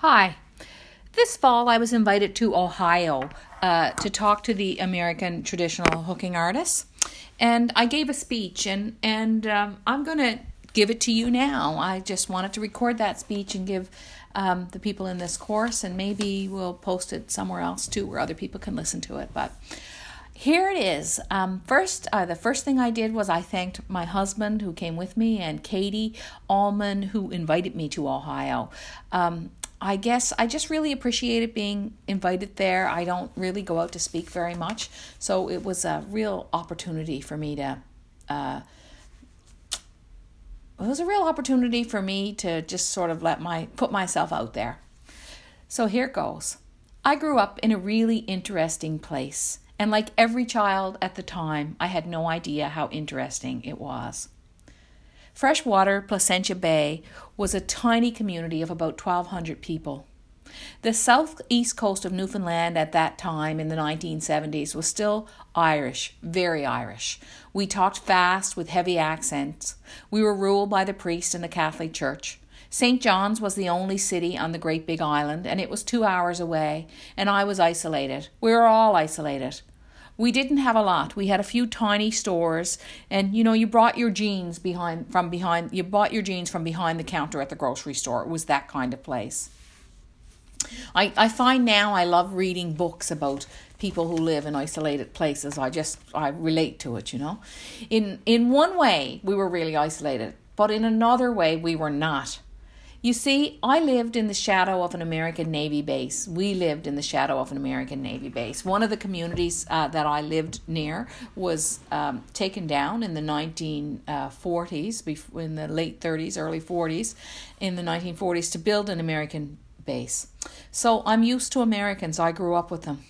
Hi. This fall, I was invited to Ohio uh, to talk to the American traditional hooking artists, and I gave a speech, and and um, I'm going to give it to you now. I just wanted to record that speech and give um, the people in this course, and maybe we'll post it somewhere else too, where other people can listen to it. But here it is. Um, first, uh, the first thing I did was I thanked my husband who came with me and Katie Allman who invited me to Ohio. Um, I guess I just really appreciated being invited there. I don't really go out to speak very much, so it was a real opportunity for me to. Uh, it was a real opportunity for me to just sort of let my put myself out there. So here goes. I grew up in a really interesting place, and like every child at the time, I had no idea how interesting it was. Freshwater Placentia Bay was a tiny community of about 1,200 people. The southeast coast of Newfoundland at that time in the 1970s was still Irish, very Irish. We talked fast with heavy accents. We were ruled by the priest in the Catholic Church. St. John's was the only city on the great big island, and it was two hours away, and I was isolated. We were all isolated. We didn't have a lot. We had a few tiny stores, and you know, you brought your jeans behind from behind. You bought your jeans from behind the counter at the grocery store. It was that kind of place. I, I find now I love reading books about people who live in isolated places. I just I relate to it, you know. In in one way we were really isolated, but in another way we were not. You see, I lived in the shadow of an American Navy base. We lived in the shadow of an American Navy base. One of the communities uh, that I lived near was um, taken down in the 1940s, in the late 30s, early 40s, in the 1940s to build an American base. So I'm used to Americans. I grew up with them.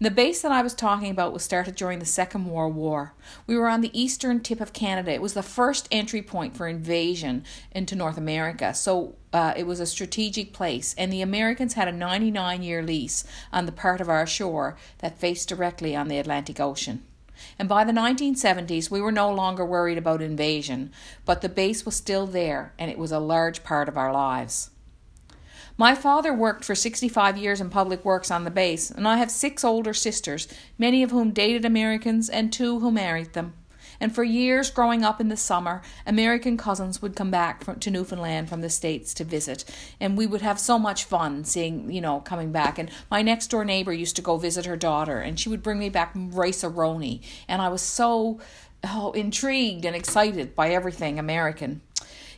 The base that I was talking about was started during the Second World War. We were on the eastern tip of Canada. It was the first entry point for invasion into North America. So uh, it was a strategic place, and the Americans had a 99 year lease on the part of our shore that faced directly on the Atlantic Ocean. And by the 1970s, we were no longer worried about invasion, but the base was still there, and it was a large part of our lives. My father worked for 65 years in public works on the base, and I have six older sisters, many of whom dated Americans and two who married them. And for years growing up in the summer, American cousins would come back from, to Newfoundland from the States to visit. And we would have so much fun seeing, you know, coming back. And my next door neighbor used to go visit her daughter, and she would bring me back rice roni. And I was so oh, intrigued and excited by everything American.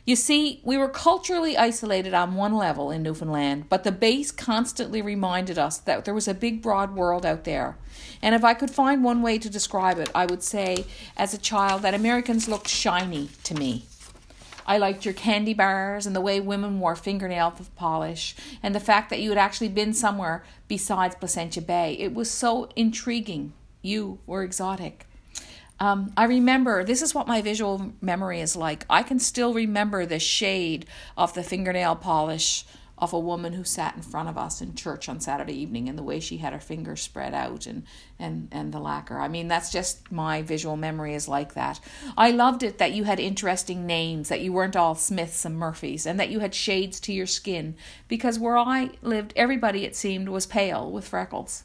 You see, we were culturally isolated on one level in Newfoundland, but the base constantly reminded us that there was a big, broad world out there. And if I could find one way to describe it, I would say, as a child, that Americans looked shiny to me. I liked your candy bars and the way women wore fingernail polish and the fact that you had actually been somewhere besides Placentia Bay. It was so intriguing. You were exotic. Um, I remember, this is what my visual memory is like. I can still remember the shade of the fingernail polish of a woman who sat in front of us in church on Saturday evening and the way she had her fingers spread out and, and, and the lacquer. I mean, that's just my visual memory is like that. I loved it that you had interesting names, that you weren't all Smiths and Murphys, and that you had shades to your skin because where I lived, everybody, it seemed, was pale with freckles.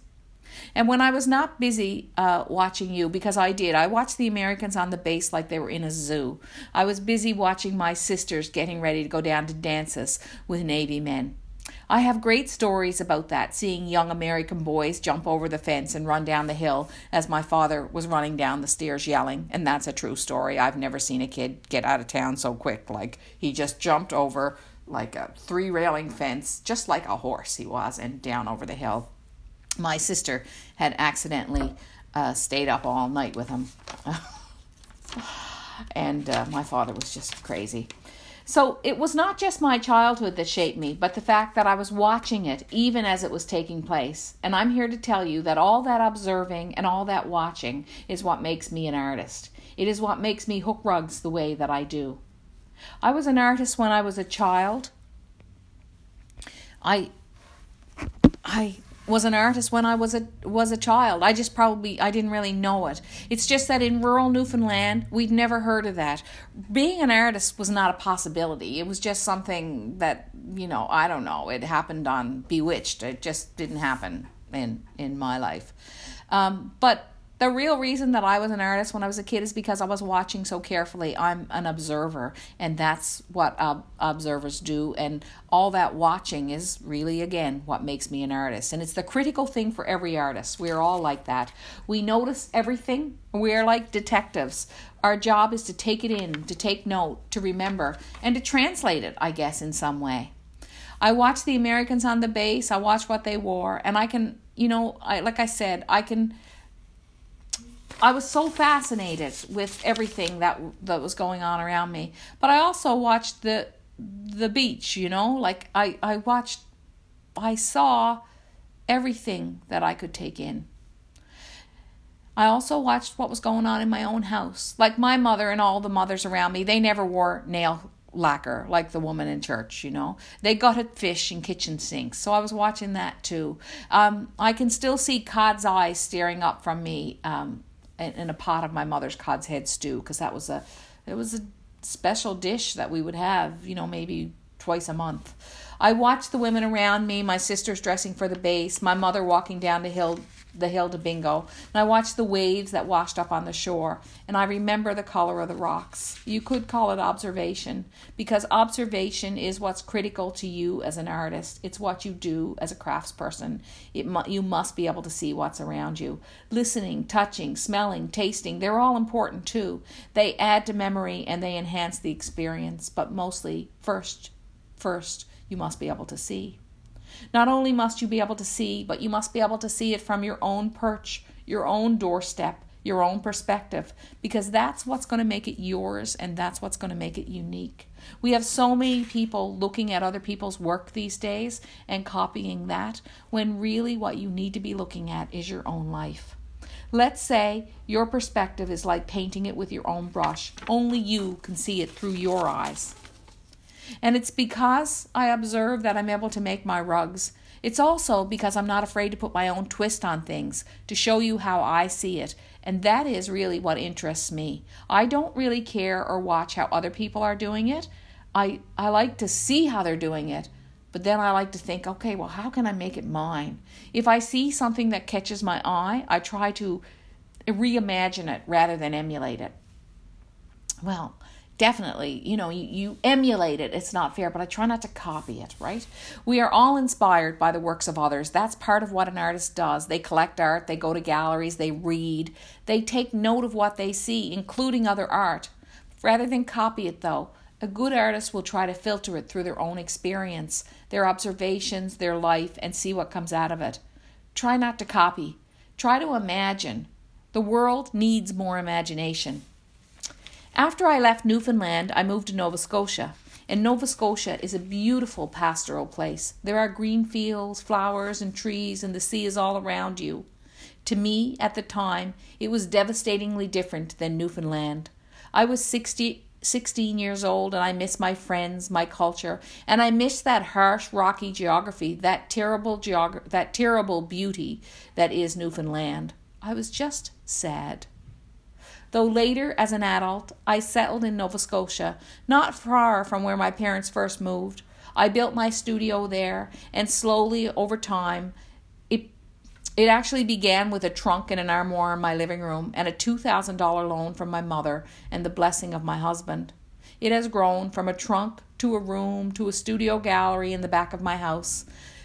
And when I was not busy uh, watching you, because I did, I watched the Americans on the base like they were in a zoo. I was busy watching my sisters getting ready to go down to dances with Navy men. I have great stories about that, seeing young American boys jump over the fence and run down the hill as my father was running down the stairs yelling. And that's a true story. I've never seen a kid get out of town so quick. Like he just jumped over like a three railing fence, just like a horse he was, and down over the hill my sister had accidentally uh, stayed up all night with him. and uh, my father was just crazy. So it was not just my childhood that shaped me, but the fact that I was watching it even as it was taking place. And I'm here to tell you that all that observing and all that watching is what makes me an artist. It is what makes me hook rugs the way that I do. I was an artist when I was a child. I I was an artist when I was a was a child. I just probably I didn't really know it. It's just that in rural Newfoundland, we'd never heard of that. Being an artist was not a possibility. It was just something that, you know, I don't know. It happened on Bewitched. It just didn't happen in in my life. Um, but the real reason that I was an artist when I was a kid is because I was watching so carefully. I'm an observer, and that's what ob- observers do. And all that watching is really, again, what makes me an artist. And it's the critical thing for every artist. We're all like that. We notice everything, we're like detectives. Our job is to take it in, to take note, to remember, and to translate it, I guess, in some way. I watch the Americans on the base, I watch what they wore, and I can, you know, I like I said, I can I was so fascinated with everything that that was going on around me. But I also watched the the beach, you know, like I I watched I saw everything that I could take in. I also watched what was going on in my own house. Like my mother and all the mothers around me, they never wore nail lacquer like the woman in church, you know. They gutted fish in kitchen sinks. So I was watching that too. Um, I can still see Cod's eyes staring up from me um, in a pot of my mother's cod's head stew because that was a it was a special dish that we would have you know maybe twice a month. I watched the women around me my sisters dressing for the base my mother walking down the hill the hill to Bingo, and I watched the waves that washed up on the shore, and I remember the color of the rocks. You could call it observation, because observation is what's critical to you as an artist. It's what you do as a craftsperson. It mu- you must be able to see what's around you. Listening, touching, smelling, tasting, they're all important too. They add to memory and they enhance the experience, but mostly first first you must be able to see. Not only must you be able to see, but you must be able to see it from your own perch, your own doorstep, your own perspective, because that's what's going to make it yours and that's what's going to make it unique. We have so many people looking at other people's work these days and copying that, when really what you need to be looking at is your own life. Let's say your perspective is like painting it with your own brush. Only you can see it through your eyes. And it's because I observe that I'm able to make my rugs. It's also because I'm not afraid to put my own twist on things, to show you how I see it. And that is really what interests me. I don't really care or watch how other people are doing it. I, I like to see how they're doing it, but then I like to think, okay, well, how can I make it mine? If I see something that catches my eye, I try to reimagine it rather than emulate it. Well, definitely, you know, you, you emulate it. It's not fair, but I try not to copy it, right? We are all inspired by the works of others. That's part of what an artist does. They collect art, they go to galleries, they read, they take note of what they see, including other art. Rather than copy it, though, a good artist will try to filter it through their own experience, their observations, their life, and see what comes out of it. Try not to copy. Try to imagine. The world needs more imagination. After I left Newfoundland, I moved to Nova Scotia. And Nova Scotia is a beautiful pastoral place. There are green fields, flowers, and trees, and the sea is all around you. To me, at the time, it was devastatingly different than Newfoundland. I was 60, 16 years old, and I missed my friends, my culture, and I missed that harsh, rocky geography, that terrible geog- that terrible beauty that is Newfoundland. I was just sad though later, as an adult, I settled in Nova Scotia, not far from where my parents first moved. I built my studio there, and slowly over time, it it actually began with a trunk and an armoire in my living room and a $2,000 loan from my mother and the blessing of my husband. It has grown from a trunk to a room to a studio gallery in the back of my house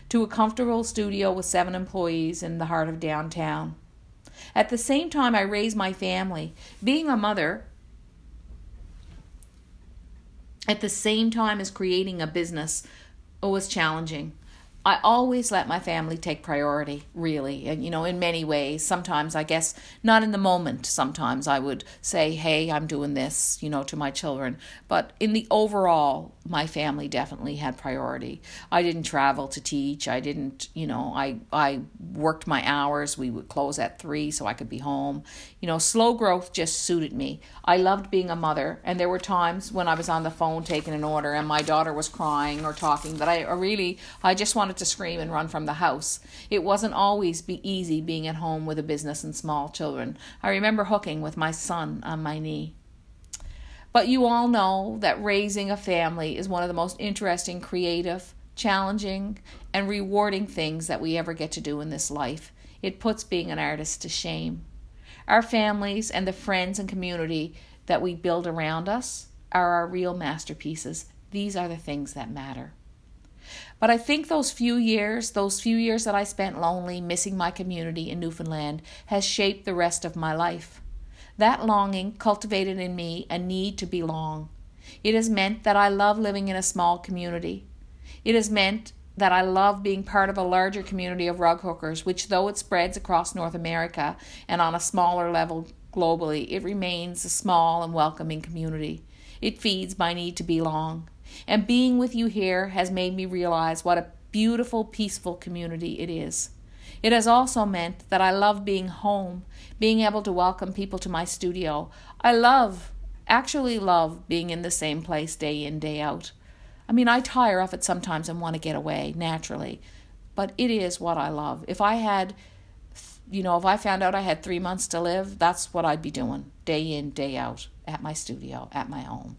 to a comfortable studio with seven employees in the heart of downtown. At the same time, I raise my family. Being a mother, at the same time as creating a business, was challenging. I always let my family take priority, really, and you know, in many ways. Sometimes, I guess, not in the moment. Sometimes I would say, "Hey, I'm doing this," you know, to my children. But in the overall, my family definitely had priority. I didn't travel to teach. I didn't, you know, I I worked my hours. We would close at 3 so I could be home. You know, slow growth just suited me. I loved being a mother and there were times when I was on the phone taking an order and my daughter was crying or talking that I really I just wanted to scream and run from the house. It wasn't always be easy being at home with a business and small children. I remember hooking with my son on my knee. But you all know that raising a family is one of the most interesting, creative, challenging, and rewarding things that we ever get to do in this life. It puts being an artist to shame. Our families and the friends and community that we build around us are our real masterpieces. These are the things that matter. But I think those few years, those few years that I spent lonely, missing my community in Newfoundland, has shaped the rest of my life. That longing cultivated in me a need to belong. It has meant that I love living in a small community. It has meant that I love being part of a larger community of rug hookers, which, though it spreads across North America and on a smaller level globally, it remains a small and welcoming community. It feeds my need to belong. And being with you here has made me realize what a beautiful, peaceful community it is. It has also meant that I love being home, being able to welcome people to my studio. I love, actually love, being in the same place day in, day out. I mean, I tire of it sometimes and want to get away naturally, but it is what I love. If I had you know, if I found out I had three months to live, that's what I'd be doing day in, day out at my studio, at my home.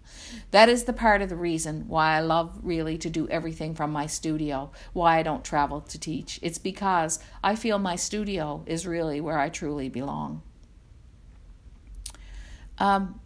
That is the part of the reason why I love really to do everything from my studio, why I don't travel to teach. It's because I feel my studio is really where I truly belong. Um,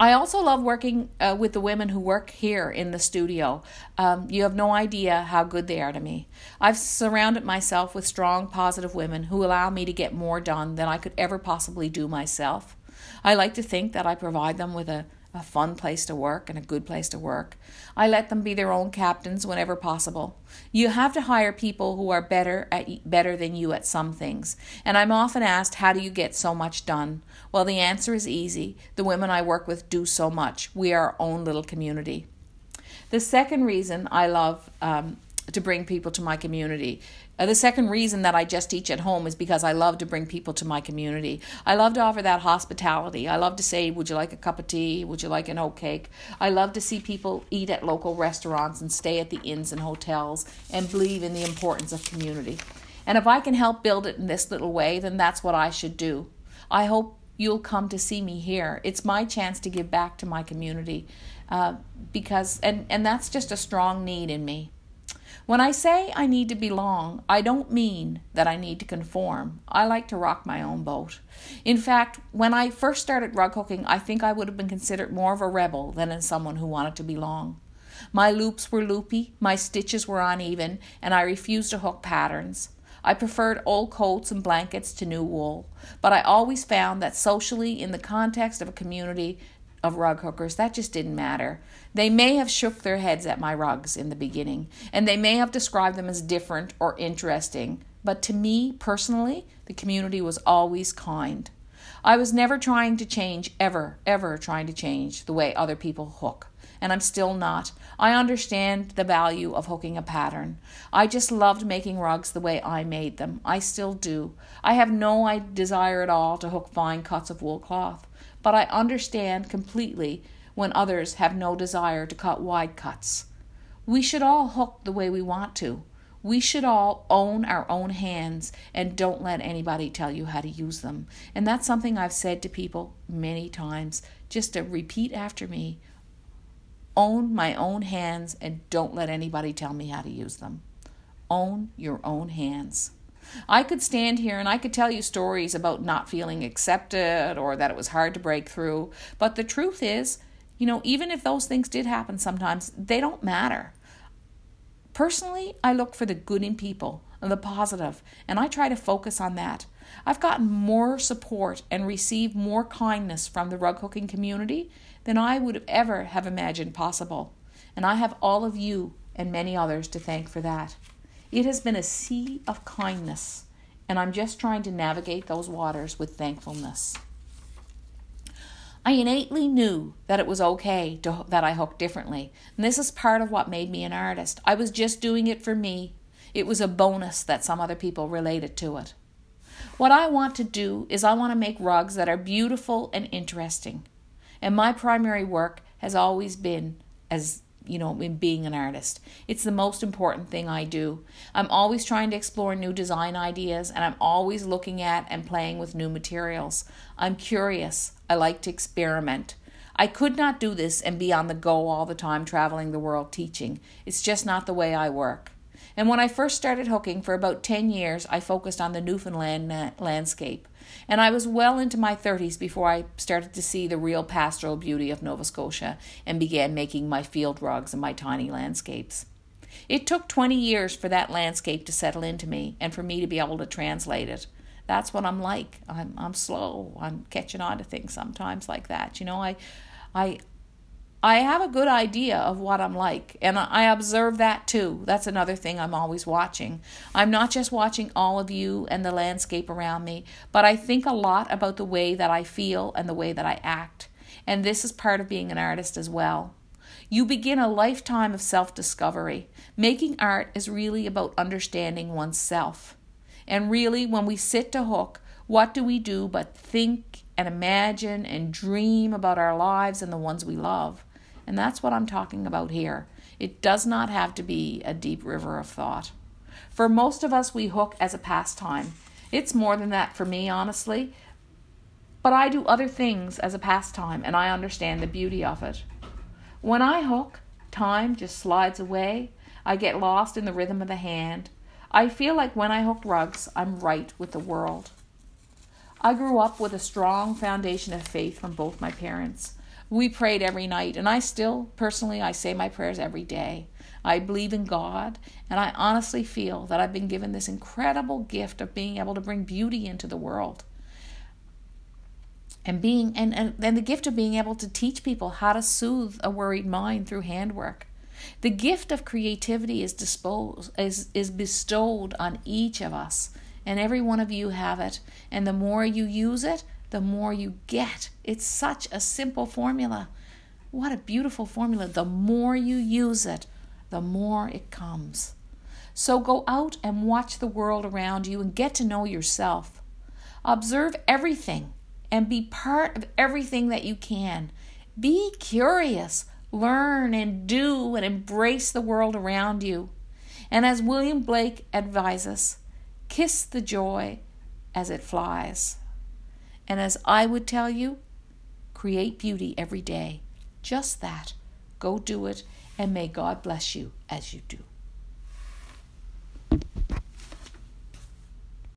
I also love working uh, with the women who work here in the studio. Um, you have no idea how good they are to me. I've surrounded myself with strong, positive women who allow me to get more done than I could ever possibly do myself. I like to think that I provide them with a a fun place to work and a good place to work. I let them be their own captains whenever possible. You have to hire people who are better at better than you at some things. And I'm often asked, how do you get so much done? Well, the answer is easy. The women I work with do so much. We are our own little community. The second reason I love um, to bring people to my community. Uh, the second reason that I just teach at home is because I love to bring people to my community. I love to offer that hospitality. I love to say, Would you like a cup of tea? Would you like an oat cake? I love to see people eat at local restaurants and stay at the inns and hotels and believe in the importance of community. And if I can help build it in this little way, then that's what I should do. I hope you'll come to see me here. It's my chance to give back to my community uh, because, and, and that's just a strong need in me. When I say I need to belong, I don't mean that I need to conform. I like to rock my own boat. In fact, when I first started rug hooking, I think I would have been considered more of a rebel than someone who wanted to belong. My loops were loopy, my stitches were uneven, and I refused to hook patterns. I preferred old coats and blankets to new wool, but I always found that socially, in the context of a community, of rug hookers. That just didn't matter. They may have shook their heads at my rugs in the beginning, and they may have described them as different or interesting, but to me personally, the community was always kind. I was never trying to change, ever, ever trying to change the way other people hook. And I'm still not. I understand the value of hooking a pattern. I just loved making rugs the way I made them. I still do. I have no desire at all to hook fine cuts of wool cloth but I understand completely when others have no desire to cut wide cuts. We should all hook the way we want to. We should all own our own hands and don't let anybody tell you how to use them. And that's something I've said to people many times. Just to repeat after me own my own hands and don't let anybody tell me how to use them. Own your own hands. I could stand here and I could tell you stories about not feeling accepted or that it was hard to break through. But the truth is, you know, even if those things did happen sometimes, they don't matter. Personally, I look for the good in people and the positive, and I try to focus on that. I've gotten more support and received more kindness from the rug hooking community than I would ever have imagined possible. And I have all of you and many others to thank for that. It has been a sea of kindness, and I'm just trying to navigate those waters with thankfulness. I innately knew that it was okay to, that I hooked differently. And this is part of what made me an artist. I was just doing it for me. It was a bonus that some other people related to it. What I want to do is I want to make rugs that are beautiful and interesting. And my primary work has always been as you know, in being an artist. It's the most important thing I do. I'm always trying to explore new design ideas and I'm always looking at and playing with new materials. I'm curious. I like to experiment. I could not do this and be on the go all the time traveling the world teaching. It's just not the way I work. And when I first started hooking for about 10 years, I focused on the Newfoundland na- landscape. And I was well into my 30s before I started to see the real pastoral beauty of Nova Scotia and began making my field rugs and my tiny landscapes. It took 20 years for that landscape to settle into me and for me to be able to translate it. That's what I'm like. I'm I'm slow. I'm catching on to things sometimes like that. You know, I I I have a good idea of what I'm like, and I observe that too. That's another thing I'm always watching. I'm not just watching all of you and the landscape around me, but I think a lot about the way that I feel and the way that I act. And this is part of being an artist as well. You begin a lifetime of self discovery. Making art is really about understanding oneself. And really, when we sit to hook, what do we do but think and imagine and dream about our lives and the ones we love? And that's what I'm talking about here. It does not have to be a deep river of thought. For most of us, we hook as a pastime. It's more than that for me, honestly. But I do other things as a pastime, and I understand the beauty of it. When I hook, time just slides away. I get lost in the rhythm of the hand. I feel like when I hook rugs, I'm right with the world. I grew up with a strong foundation of faith from both my parents. We prayed every night, and I still, personally, I say my prayers every day. I believe in God, and I honestly feel that I've been given this incredible gift of being able to bring beauty into the world. And being and, and, and the gift of being able to teach people how to soothe a worried mind through handwork. The gift of creativity is disposed is, is bestowed on each of us, and every one of you have it. And the more you use it, the more you get. It's such a simple formula. What a beautiful formula. The more you use it, the more it comes. So go out and watch the world around you and get to know yourself. Observe everything and be part of everything that you can. Be curious, learn and do and embrace the world around you. And as William Blake advises, kiss the joy as it flies. And as I would tell you, create beauty every day. Just that. Go do it, and may God bless you as you do.